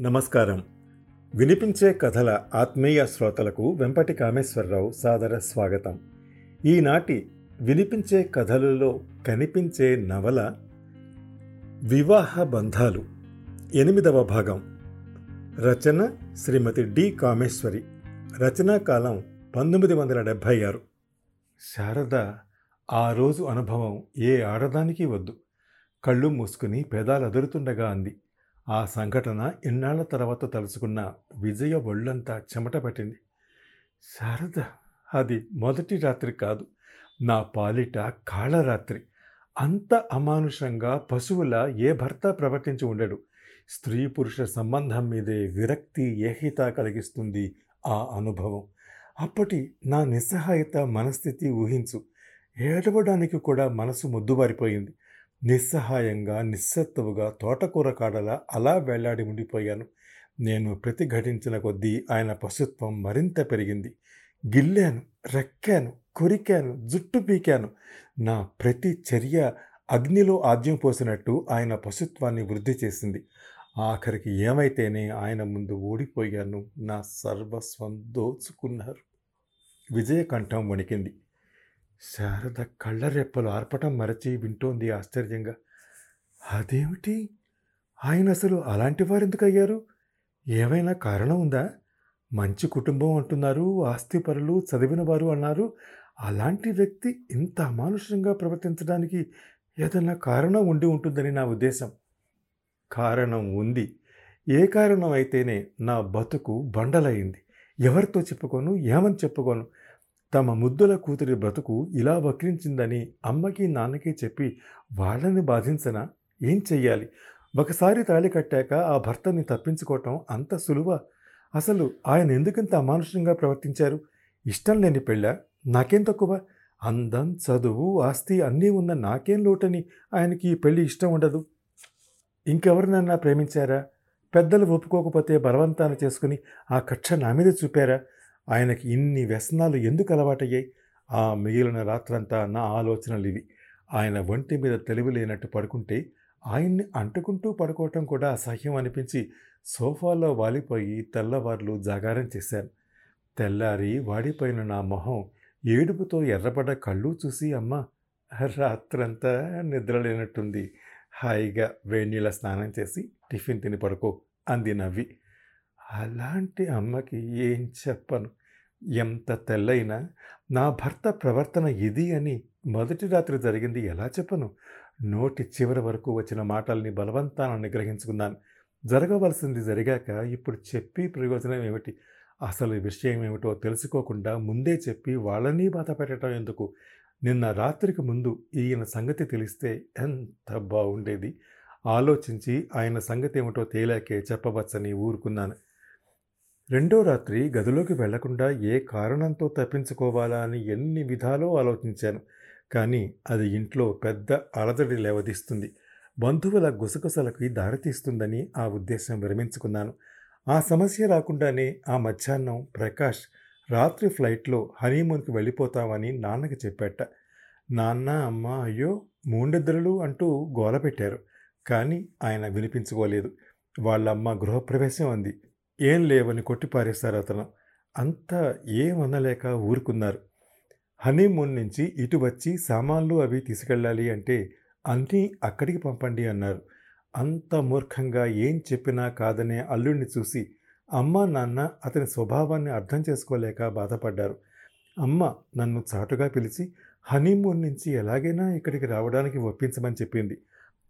నమస్కారం. వినిపించే కథల ఆత్మీయ శ్రోతలకు వెంపటి కామేశ్వరరావు సాదర స్వాగతం. ఈనాటి వినిపించే కథలలో కనిపించే నవల వివాహ బంధాలు ఎనిమిదవ భాగం. రచన శ్రీమతి డి కామేశ్వరి. రచనా కాలం పంతొమ్మిది వందల డెబ్భై ఆరు. శారద ఆ రోజు అనుభవం ఏ ఆడదానికి వద్దు. కళ్ళు మూసుకుని పెదాలు అదురుతుండగా అంది. ఆ సంఘటన ఇన్నాళ్ళ తర్వాత తలుచుకున్న విజయ ఒళ్ళంతా చెమట పట్టింది. శారద అది మొదటి రాత్రి కాదు. నా పాలిట కాళరాత్రి అంత అమానుషంగా పశువుల ఏ భర్త ప్రవర్తించి ఉండడు. స్త్రీ పురుష సంబంధం మీదే విరక్తి ఏహిత కలిగిస్తుంది ఆ అనుభవం. అప్పటి నా నిస్సహాయత మనస్థితి ఊహించు. ఏడవడానికి కూడా మనసు మొద్దుబారిపోయింది. నిస్సహాయంగా నిస్సత్తువుగా తోటకూర కాడలా అలా వేలాడి ఉండిపోయాను. నేను ప్రతిఘటించిన కొద్దీ ఆయన పశుత్వం మరింత పెరిగింది. గిల్లాను రెక్కాను కొరికాను జుట్టు పీకాను. నా ప్రతి చర్య అగ్నిలో ఆద్యం పోసినట్టు ఆయన పశుత్వాన్ని వృద్ధి చేసింది. ఆఖరికి ఏమైతేనే ఆయన ముందు ఓడిపోయాను. నా సర్వస్వం దోచుకున్నారు. విజయకంఠం వణికింది. శారద కళ్ళరెప్పలు ఆర్పటం మరచి వింటోంది ఆశ్చర్యంగా. అదేమిటి? ఆయన అసలు అలాంటి వారెందుకు అయ్యారు ఏమైనా కారణం ఉందా? మంచి కుటుంబం అంటున్నారు ఆస్తిపరులు చదివిన వారు అన్నారు. అలాంటి వ్యక్తి ఇంత అమానుషంగా ప్రవర్తించడానికి ఏదైనా కారణం ఉండి ఉంటుందని నా ఉద్దేశం. కారణం ఉంది. ఏ కారణం అయితేనే నా బతుకు బండలయ్యింది. ఎవరితో చెప్పుకోను? ఏమని చెప్పుకోను? తమ ముద్దుల కూతురి బ్రతుకు ఇలా వక్రించిందని అమ్మకి నాన్నకి చెప్పి వాళ్ళని బాధించనా? ఏం చెయ్యాలి? ఒకసారి తాళి కట్టాక ఆ భర్తని తప్పించుకోవటం అంత సులువ. అసలు ఆయన ఎందుకంత అమానుషంగా ప్రవర్తించారు? ఇష్టం లేని పెళ్ళ? నాకేం తక్కువ? అందం చదువు ఆస్తి అన్నీ ఉన్న నాకేం లోటని ఆయనకి ఈ పెళ్ళి ఇష్టం ఉండదు. ఇంకెవరినన్నా ప్రేమించారా? పెద్దలు ఒప్పుకోకపోతే బలవంతాన చేసుకుని ఆ కక్ష నా మీద చూపారా? ఆయనకి ఇన్ని వ్యసనాలు ఎందుకు అలవాటయ్యాయి? ఆ మిగిలిన రాత్రంతా నా ఆలోచనలు ఇవి. ఆయన ఒంటి మీద తెలివి లేనట్టు పడుకుంటే ఆయన్ని అంటుకుంటూ పడుకోవటం కూడా అసహ్యం అనిపించి సోఫాలో వాలిపోయి తెల్లవార్లు జాగారం చేశాను. తెల్లారి వాడిపోయిన నా మొహం ఏడుపుతో ఎర్రబడ్డ కళ్ళు చూసి అమ్మ రాత్రంతా నిద్రలేనట్టుంది హాయిగా వేణీళ్ళ స్నానం చేసి టిఫిన్ తిని పడుకో అంది నవ్వి. అలాంటి అమ్మకి ఏం చెప్పను? ఎంత తెల్లైనా నా భర్త ప్రవర్తన ఇది అని మొదటి రాత్రి జరిగింది ఎలా చెప్పను? నోటి చివరి వరకు వచ్చిన మాటల్ని బలవంతాన నిగ్రహించుకున్నాను. జరగవలసింది జరిగాక ఇప్పుడు చెప్పి ప్రయోజనం ఏమిటి? అసలు విషయం ఏమిటో తెలుసుకోకుండా ముందే చెప్పి వాళ్ళని బాధ పెట్టడం ఎందుకు? నిన్న రాత్రికి ముందు ఈయన సంగతి తెలిస్తే ఎంత బాగుండేది ఆలోచించి ఆయన సంగతి ఏమిటో తేలాకే చెప్పవచ్చని ఊరుకున్నాను. రెండో రాత్రి గదిలోకి వెళ్ళకుండా ఏ కారణంతో తప్పించుకోవాలా అని ఎన్ని విధాలో ఆలోచించాను. కానీ అది ఇంట్లో పెద్ద అలజడి లేవదీస్తుంది. బంధువుల గుసగుసలకి దారితీస్తుందని ఆ ఉద్దేశం విరమించుకున్నాను. ఆ సమస్య రాకుండానే ఆ మధ్యాహ్నం ప్రకాష్ రాత్రి ఫ్లైట్లో హనీమూన్కి వెళ్ళిపోతామని నాన్నకి చెప్పాట. నాన్న అమ్మ అయ్యో మూండెద్దరులు అంటూ గోల పెట్టారు. కానీ ఆయన వినిపించుకోలేదు. వాళ్ళమ్మ గృహప్రవేశం అంది. ఏం లేవని కొట్టిపారేశారు అతను. అంతా ఏమనలేక ఊరుకున్నారు. హనీమూన్ నుంచి ఇటు వచ్చి సామాన్లు అవి తీసుకెళ్ళాలి అంటే అన్నీ అక్కడికి పంపండి అన్నారు. అంత మూర్ఖంగా ఏం చెప్పినా కాదనే అల్లుడిని చూసి అమ్మ నాన్న అతని స్వభావాన్ని అర్థం చేసుకోలేక బాధపడ్డారు. అమ్మ నన్ను చాటుగా పిలిచి హనీమూన్ నుంచి ఎలాగైనా ఇక్కడికి రావడానికి ఒప్పించమని చెప్పింది.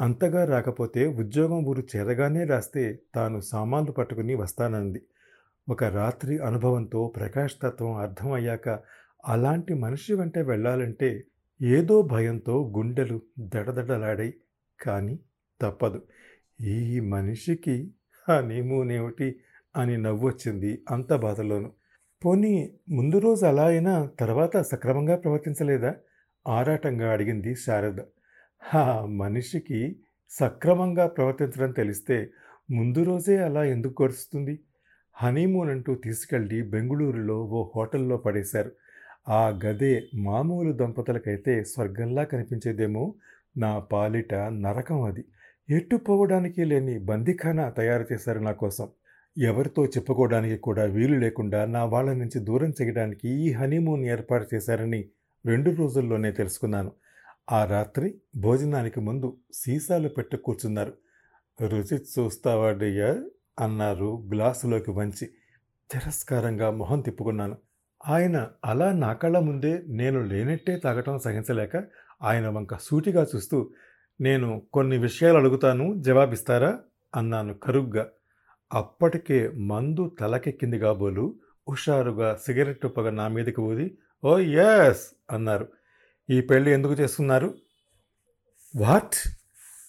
అంతగా రాకపోతే ఉద్యోగం ఊరు చేరగానే రాస్తే తాను సామాన్లు పట్టుకుని వస్తానంది. ఒక రాత్రి అనుభవంతో ప్రకాష్ తత్వం అర్థమయ్యాక అలాంటి మనిషి వెంట వెళ్ళాలంటే ఏదో భయంతో గుండెలు దడదడలాడాయి. కానీ తప్పదు. ఈ మనిషికి హనీమూనేమిటి అని నవ్వొచ్చింది అంత బాధలోను. పోనీ ముందు రోజు అలా అయినా తర్వాత సక్రమంగా ప్రవర్తించలేదా? ఆరాటంగా అడిగింది శారద. మనిషికి సక్రమంగా ప్రవర్తించడం తెలిస్తే ముందు రోజే అలా ఎందుకు గడుస్తుంది? హనీమూన్ అంటూ తీసుకెళ్ళి బెంగుళూరులో ఓ హోటల్లో పడేశారు. ఆ గదే మామూలు దంపతులకైతే స్వర్గంలా కనిపించేదేమో నా పాలిట నరకం అది. ఎట్టుపోవడానికి లేని బందిఖానా తయారు చేశారు నా కోసం. ఎవరితో చెప్పుకోవడానికి కూడా వీలు లేకుండా నా వాళ్ళ నుంచి దూరం చేయడానికి ఈ హనీమూన్ ఏర్పాటు చేశారని రెండు రోజుల్లోనే తెలుసుకున్నాను. ఆ రాత్రి భోజనానికి ముందు సీసాలు పెట్టు కూర్చున్నారు. రుచి చూస్తావా డియర్? అన్నారు గ్లాసులోకి వంచి. తిరస్కారంగా మొహం తిప్పుకున్నాను. ఆయన అలా నా కళ్ళ ముందే నేను లేనట్టే తాగటం సహించలేక ఆయన వంక సూటిగా చూస్తూ నేను కొన్ని విషయాలు అడుగుతాను జవాబిస్తారా? అన్నాను కరుగ్గా. అప్పటికే మందు తలకెక్కింది కాబోలు హుషారుగా సిగరెట్ పొగ నా మీదకి ఊది ఓ ఎస్ అన్నారు. ఈ పెళ్ళి ఎందుకు చేస్తున్నారు వాట్?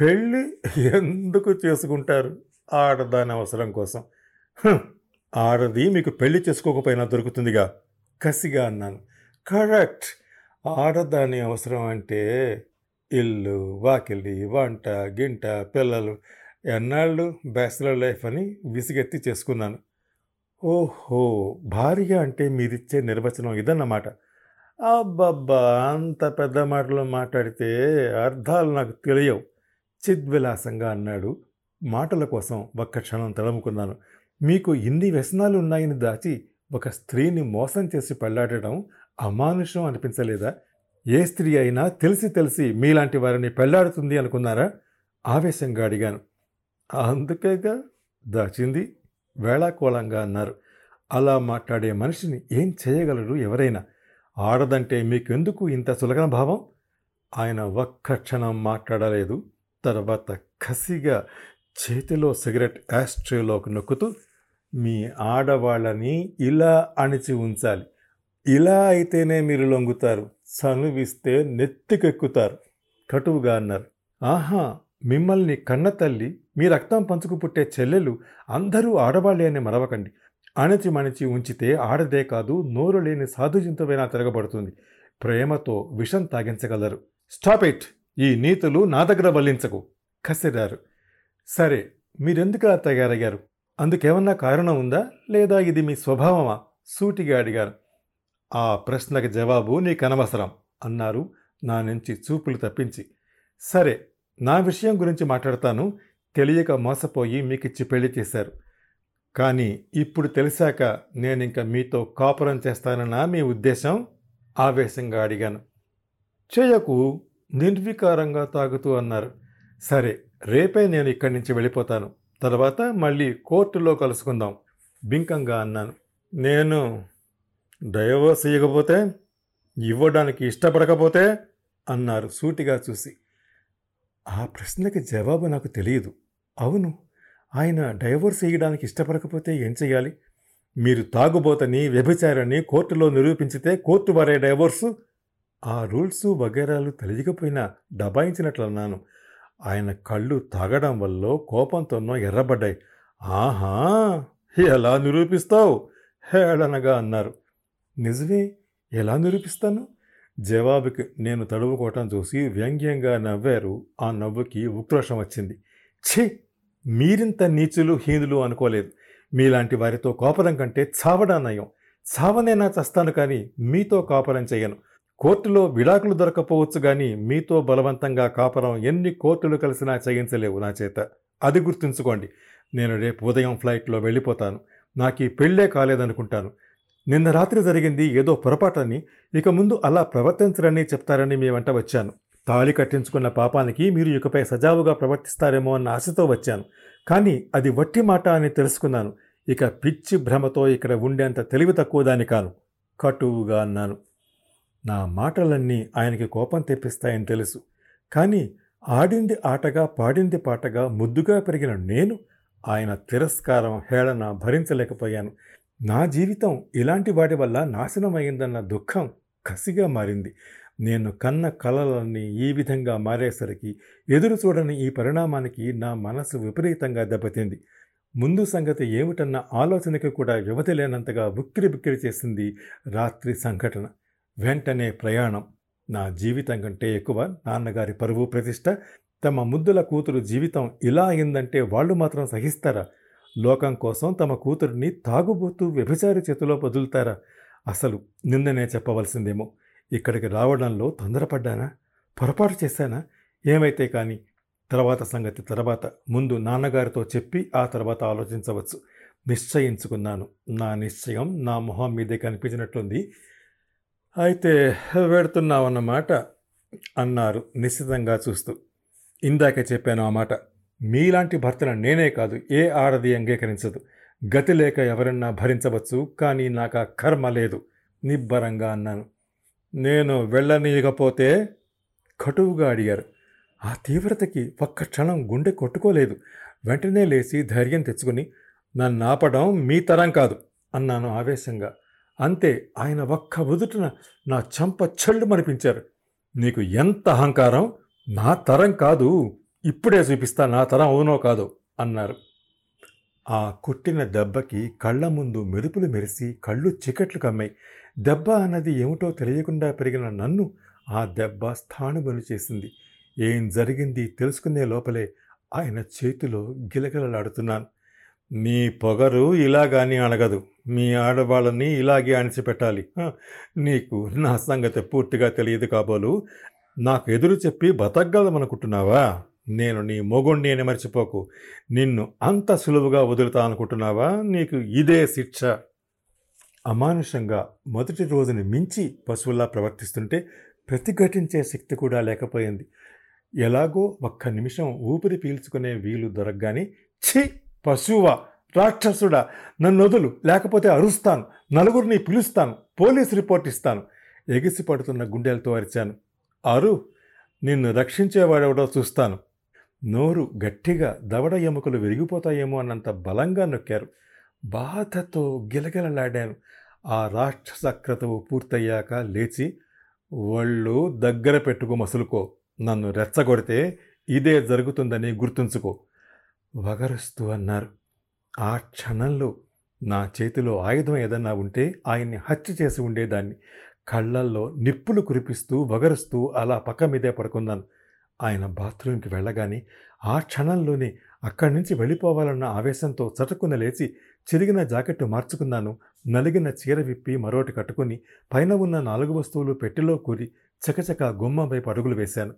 పెళ్ళి ఎందుకు చేసుకుంటారు? ఆడదాని అవసరం కోసం. ఆడది మీకు పెళ్ళి చేసుకోకపోయినా దొరుకుతుందిగా. కసిగా అన్నాను. కరెక్ట్. ఆడదాని అవసరం అంటే ఇల్లు వాకిలి వంట గింట పిల్లలు ఎన్నాళ్ళు బ్యాచిలర్ లైఫ్ అని విసిగెత్తి చేసుకున్నాను. ఓహో భార్య అంటే మీరిచ్చే నిర్వచనం ఇదన్నమాట. అబ్బబ్బా! అంత పెద్ద మాటలు మాట్లాడితే అర్థాలు నాకు తెలియవు. చిద్విలాసంగా అన్నాడు. మాటల కోసం ఒక్క క్షణం తడుముకున్నాను మీకు ఇన్ని వ్యసనాలు ఉన్నాయని దాచి ఒక స్త్రీని మోసం చేసి పెళ్ళాడటం అమానుషం అనిపించలేదా? ఏ స్త్రీ అయినా తెలిసి తెలిసి మీలాంటి వారిని పెళ్ళాడుతుంది అనుకున్నారా? ఆవేశంగా అడిగాను. అందుకేగా? దాచింది. వేళాకోళంగా అన్నారు. అలా మాట్లాడే మనిషిని ఏం చేయగలరు ఎవరైనా? ఆడదంటే మీకెందుకు ఇంత సులగన భావం? ఆయన ఒక్క క్షణం మాట్లాడలేదు. తర్వాత కసిగా చేతిలో సిగరెట్ యాస్ట్రేలోకి నొక్కుతూ మీ ఆడవాళ్ళని ఇలా అణిచి ఉంచాలి. ఇలా అయితేనే మీరు లొంగుతారు. చనువిస్తే నెత్తికెక్కుతారు. కటువుగా అన్నారు. ఆహా మిమ్మల్ని కన్న తల్లి మీ రక్తం పంచుకు పుట్టే చెల్లెలు అందరూ ఆడవాళ్ళే అని మరవకండి. అణచి మణిచి ఉంచితే ఆడదే కాదు నోరు లేని సాధు జంతువైనా తిరగబడుతుంది. ప్రేమతో విషం తాగించగలరు. స్టాప్ ఇట్ ఈ నీతులు నా దగ్గర వల్లించకు. కసిరారు. సరే మీరెందుకు అలా తయారయ్యారు? అందుకేమన్నా కారణం ఉందా? లేదా ఇది మీ స్వభావమా? సూటిగా అడిగారు. ఆ ప్రశ్నకి జవాబు నీకనవసరం అన్నారు. నా నుంచి చూపులు తప్పించి. సరే నా విషయం గురించి మాట్లాడతాను. తెలియక మోసపోయి మీకిచ్చి పెళ్ళి చేశారు. కానీ ఇప్పుడు తెలిసాక నేనింక మీతో కాపురం చేస్తానన్నా మీ ఉద్దేశం ఆవేశంగా అడిగాను. చేయకు నిర్వికారంగా తాగుతూ అన్నారు. సరే రేపే నేను ఇక్కడి నుంచి వెళ్ళిపోతాను. తర్వాత మళ్ళీ కోర్టులో కలుసుకుందాం బింకంగా అన్నాను. నేను డైవోర్స్ ఇవ్వకపోతే ఇవ్వడానికి ఇష్టపడకపోతే అన్నారు సూటిగా చూసి. ఆ ప్రశ్నకి జవాబు నాకు తెలియదు. అవును ఆయన డైవోర్స్ వేయడానికి ఇష్టపడకపోతే ఏం చేయాలి? మీరు తాగుబోతని వ్యభిచారని కోర్టులో నిరూపించితే కోర్టు వారే డైవోర్సు. ఆ రూల్స్ వగేరాలు తెలియకపోయినా దబాయించినట్లన్నాను ఆయన కళ్ళు తాగడం వల్ల కోపంతోనో ఎర్రబడ్డాయి. ఆహా! ఎలా నిరూపిస్తావు? హేళనగా అన్నారు. నిజమే ఎలా నిరూపిస్తాను? జవాబుకి నేను తడువుకోవటం చూసి వ్యంగ్యంగా నవ్వారు. ఆ నవ్వుకి ఉక్రోషం వచ్చింది. ఛీ! మీరింత నీచులు హీనులు అనుకోలేదు. మీలాంటి వారితో కోపరం కంటే చావడా నయం. చావనైనా చస్తాను కానీ మీతో కాపరం చేయను కోర్టులో విడాకులు దొరకపోవచ్చు కానీ మీతో బలవంతంగా కాపరం ఎన్ని కోర్టులు కలిసినా చేయించలేవు నా చేత. అది గుర్తుంచుకోండి. నేను రేపు ఉదయం ఫ్లైట్లో వెళ్ళిపోతాను. నాకు ఈ పెళ్ళే కాలేదనుకుంటాను. నిన్న రాత్రి జరిగింది ఏదో పొరపాటని ఇక ముందు అలా ప్రవర్తించరని చెప్తారని మీ వెంట వచ్చాను. తాళి కట్టించుకున్న పాపానికి మీరు ఇకపై సజావుగా ప్రవర్తిస్తారేమో అన్న ఆశతో వచ్చాను. కానీ అది వట్టి మాట అని తెలుసుకున్నాను. ఇక పిచ్చి భ్రమతో ఇక్కడ ఉండేంత తెలివి తక్కువ దాని కాను. కటువుగా అన్నాను. నా మాటలన్నీ ఆయనకి కోపం తెప్పిస్తాయని తెలుసు. కానీ ఆడింది ఆటగా పాడింది పాటగా ముద్దుగా పెరిగిన నేను ఆయన తిరస్కారం హేళన భరించలేకపోయాను. నా జీవితం ఇలాంటి వాటి వల్ల నాశనమైందన్న దుఃఖం కసిగా మారింది. నేను కన్న కలలన్నీ ఈ విధంగా మారేసరికి ఎదురు చూడని ఈ పరిణామానికి నా మనసు విపరీతంగా దెబ్బతింది. ముందు సంగతి ఏమిటన్న ఆలోచనకి కూడా వ్యవధి లేనంతగా ఉక్కిరి బిక్కిరి చేసింది రాత్రి సంఘటన. వెంటనే ప్రయాణం. నా జీవితం కంటే ఎక్కువ నాన్నగారి పరువు ప్రతిష్ట. తమ ముద్దుల కూతురు జీవితం ఇలా అయిందంటే వాళ్ళు మాత్రం సహిస్తారా? లోకం కోసం తమ కూతురిని తాగుబోతూ వ్యభిచారి చేతిలో వదులుతారా? అసలు నిన్ననే చెప్పవలసిందేమో. ఇక్కడికి రావడంలో తొందరపడ్డానా? పొరపాటు చేశానా? ఏమైతే కానీ తర్వాత సంగతి తర్వాత ముందు నాన్నగారితో చెప్పి ఆ తర్వాత ఆలోచించవచ్చు. నిశ్చయించుకున్నాను. నా నిశ్చయం నా మొహం మీదే కనిపించినట్లుంది. అయితే వెడుతున్నామన్నమాట అన్నారు నిశ్చితంగా చూస్తూ. ఇందాకే చెప్పాను ఆ మాట. మీలాంటి భర్తను నేనే కాదు ఏ ఆడది అంగీకరించదు. గతి లేక ఎవరన్నా భరించవచ్చు కానీ నాకు ఆ కర్మ లేదు. నిబ్బరంగా అన్నాను. నేను వెళ్ళనీయకపోతే కటువుగా అడిగారు. ఆ తీవ్రతకి ఒక్క క్షణం గుండె కొట్టుకోలేదు. వెంటనే లేచి ధైర్యం తెచ్చుకుని నన్ను ఆపడం మీ తరం కాదు అన్నాను ఆవేశంగా. అంతే ఆయన ఒక్క ఉదుటిన నా చంప చెళ్ళు మనిపించారు నీకు ఎంత అహంకారం? నా తరం కాదు. ఇప్పుడే చూపిస్తా నా తరం అవునో కాదు అన్నారు. ఆ కొట్టిన దెబ్బకి కళ్ళ ముందు మెరుపులు మెరిసి కళ్ళు చికెట్లు కమ్మాయి. దెబ్బ అన్నది ఏమిటో తెలియకుండా పెరిగిన నన్ను ఆ దెబ్బ స్థానుబను చేసింది. ఏం జరిగింది తెలుసుకునే లోపలే ఆయన చేతిలో గిలగిలలాడుతున్నాను. నీ పొగరు ఇలాగాని అణగదు. మీ ఆడవాళ్ళని ఇలాగే అణిచిపెట్టాలి. నీకు నా సంగతి పూర్తిగా తెలియదు కాబోలు. నాకు ఎదురు చెప్పి బతకగలమనుకుంటున్నావా? నేను నీ మొగుణ్ణి అని మర్చిపోకు. నిన్ను అంత సులువుగా వదులుతా అనుకుంటున్నావా? నీకు ఇదే శిక్ష. అమానుషంగా మొదటి రోజుని మించి పశువుల్లా ప్రవర్తిస్తుంటే ప్రతిఘటించే శక్తి కూడా లేకపోయింది. ఎలాగో ఒక్క నిమిషం ఊపిరి పీల్చుకునే వీలు దొరకగానే ఛీ! పశువా! రాక్షసుడా! నన్ను వదులు! లేకపోతే అరుస్తాను! నలుగురిని పిలుస్తాను! పోలీస్ రిపోర్ట్ ఇస్తాను! ఎగిసి పడుతున్న గుండెలతో అరిచాను. అరు! నిన్ను రక్షించేవాడెవడో చూస్తాను. నోరు గట్టిగా దవడ ఎముకలు విరిగిపోతాయేమో అన్నంత బలంగా నొక్కారు. బాధతో గిలగిలలాడాను ఆ రాక్షస క్రతువు పూర్తయ్యాక లేచి ఒళ్ళు దగ్గర పెట్టుకో మసులుకో నన్ను రెచ్చగొడితే ఇదే జరుగుతుందని గుర్తుంచుకో వగరుస్తూ అన్నారు. ఆ క్షణంలో నా చేతిలో ఆయుధం ఏదన్నా ఉంటే ఆయన్ని హత్య చేసి ఉండేదాన్ని. కళ్ళల్లో నిప్పులు కురిపిస్తూ వగరుస్తూ అలా పక్క మీదే పడుకున్నాను. ఆయన బాత్రూంకి వెళ్ళగానే ఆ క్షణంలోనే అక్కడి నుంచి వెళ్ళిపోవాలన్న ఆవేశంతో చటుక్కున లేచి చిరిగిన జాకెట్టు మార్చుకున్నాను. నలిగిన చీర విప్పి మరోటి కట్టుకుని పైన ఉన్న నాలుగు వస్తువులు పెట్టెలో కూరి చకచక గుమ్మం వైపు అడుగులు వేశాను.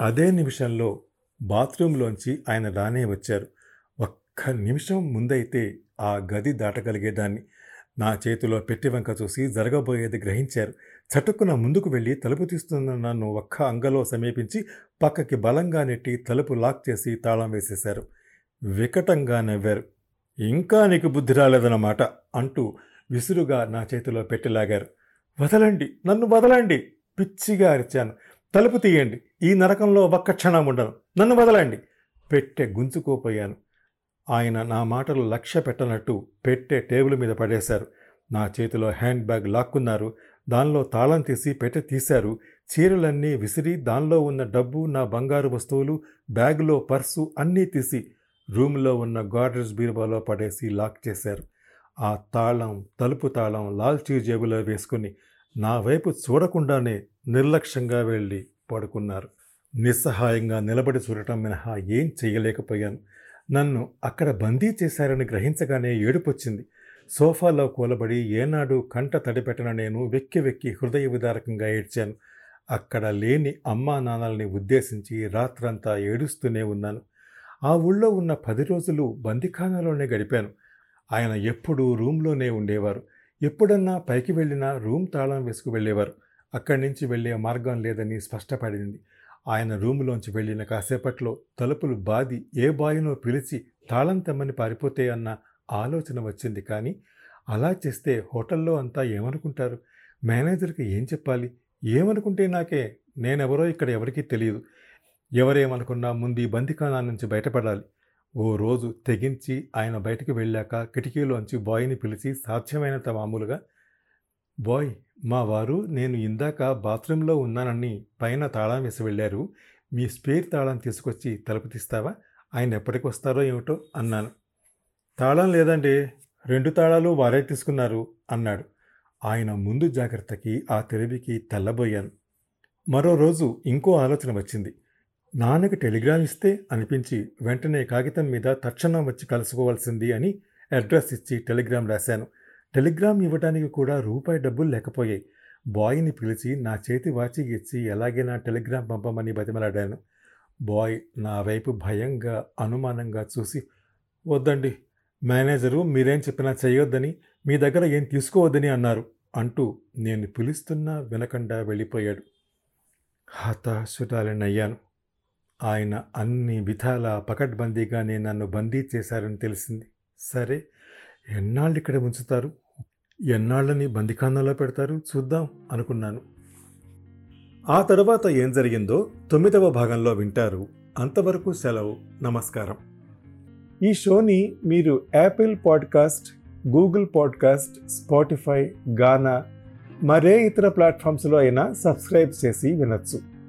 అదే నిమిషంలో బాత్రూంలోంచి ఆయన రానే వచ్చారు. ఒక్క నిమిషం ముందైతే ఆ గది దాటగలిగేదాన్ని. నా చేతిలో పెట్టి వంక చూసి జరగబోయేది గ్రహించారు. చటుక్కున ముందుకు వెళ్ళి తలుపు తీస్తున్న నన్ను ఒక్క అంగలో సమీపించి పక్కకి బలంగా నెట్టి తలుపు లాక్ చేసి తాళం వేసేశారు. వికటంగా నవ్వారు. ఇంకా నీకు బుద్ధి రాలేదన్నమాట అంటూ విసురుగా నా చేతిలో పెట్టిలాగారు వదలండి నన్ను వదలండి పిచ్చిగా అరిచాను. తలుపు తీయండి ఈ నరకంలో ఒక్క క్షణం ఉండను. నన్ను వదలండి పెట్టె గుంజుకోపోయాను. ఆయన నా మాటలు లక్ష్య పెట్టనట్టు పెట్టె టేబుల్ మీద పడేశారు. నా చేతిలో హ్యాండ్ బ్యాగ్ లాక్కున్నారు. దానిలో తాళం తీసి పెట్టె తీశారు. చీరలన్నీ విసిరి దానిలో ఉన్న డబ్బు నా బంగారు వస్తువులు బ్యాగులో పర్సు అన్నీ తీసి రూమ్లో ఉన్న గాడ్రేజ్ బీరువాలో పడేసి లాక్ చేశారు. ఆ తాళం తలుపు తాళం లాల్చీ జేబులో వేసుకుని నా వైపు చూడకుండానే నిర్లక్ష్యంగా వెళ్ళి పడుకున్నారు. నిస్సహాయంగా నిలబడి చూడటం మినహా ఏం చేయలేకపోయాను. నన్ను అక్కడ బందీ చేశారని గ్రహించగానే ఏడుపొచ్చింది. సోఫాలో కూలబడి ఏనాడు కంట తడిపెట్టిన నేను వెక్కి వెక్కి హృదయ విదారకంగా ఏడ్చాను. అక్కడ లేని అమ్మా నాన్నల్ని ఉద్దేశించి రాత్రంతా ఏడుస్తూనే ఉన్నాను. ఆ ఊళ్ళో ఉన్న పది రోజులు బందిఖానాలోనే గడిపాను. ఆయన ఎప్పుడూ రూమ్లోనే ఉండేవారు. ఎప్పుడన్నా పైకి వెళ్ళినా రూమ్ తాళం వేసుకు వెళ్ళేవారు. అక్కడి నుంచి వెళ్ళే మార్గం లేదని స్పష్టపడింది. ఆయన రూములోంచి వెళ్ళిన కాసేపట్లో తలుపులు బాది ఏ బాయినో పిలిచి తాళం తెమ్మని పారిపోతే అన్న ఆలోచన వచ్చింది కానీ అలా చేస్తే హోటల్లో అంతా ఏమనుకుంటారు? మేనేజర్కి ఏం చెప్పాలి? ఏమనుకుంటే నాకే? నేనెవరో ఇక్కడ ఎవరికీ తెలియదు. ఎవరేమనుకున్నా ముందు ఈ బందిఖానా నుంచి బయటపడాలి. ఓ రోజు తెగించి ఆయన బయటకు వెళ్ళాక కిటికీలోంచి బాయ్ని పిలిచి సాధ్యమైనంత మామూలుగా బాయ్ మా వారు నేను ఇందాక బాత్రూంలో ఉన్నానని పైన తాళం వేసి వెళ్ళారు. మీ స్పేర్ తాళం తీసుకొచ్చి తలుపు తీస్తావా? ఆయన ఎప్పటికి వస్తారో ఏమిటో అన్నాను. తాళం లేదండి రెండు తాళాలు వారే తీసుకున్నారు అన్నాడు. ఆయన ముందు జాగ్రత్తకి ఆ తెలివికి తెల్లబోయాను. మరో రోజు ఇంకో ఆలోచన వచ్చింది. నాన్నకి టెలిగ్రామ్ ఇస్తే అనిపించి వెంటనే కాగితం మీద తక్షణం వచ్చి కలుసుకోవాల్సింది అని అడ్రస్ ఇచ్చి టెలిగ్రామ్ రాశాను. టెలిగ్రామ్ ఇవ్వడానికి కూడా రూపాయి డబ్బులు లేకపోయాయి. బాయ్ని పిలిచి నా చేతి వాచి ఇచ్చి ఎలాగైనా టెలిగ్రామ్ పంపమని బతిమలాడాను. బాయ్ నా వైపు భయంగా అనుమానంగా చూసి వద్దండి మేనేజరు మీరేం చెప్పినా చేయొద్దని మీ దగ్గర ఏం తీసుకోవద్దని అన్నారు అంటూ నేను పిలుస్తున్నా వినకుండా వెళ్ళిపోయాడు. హతాశురాలనయ్యాను. ఆయన అన్ని విధాల పకడ్బందీగానే నన్ను బందీ చేశారని తెలిసింది. సరే ఎన్నాళ్ళు ఇక్కడ ఉంచుతారు? ఎన్నాళ్ళని బందిఖానాలో పెడతారు? చూద్దాం అనుకున్నాను. ఆ తర్వాత ఏం జరిగిందో తొమ్మిదవ భాగంలో వింటారు. అంతవరకు సెలవు. నమస్కారం. ఈ షోని మీరు Apple podcast Google podcast Spotify Gaana మరే ఇతర ప్లాట్ఫామ్స్లో అయినా సబ్స్క్రైబ్ చేసి వినొచ్చు.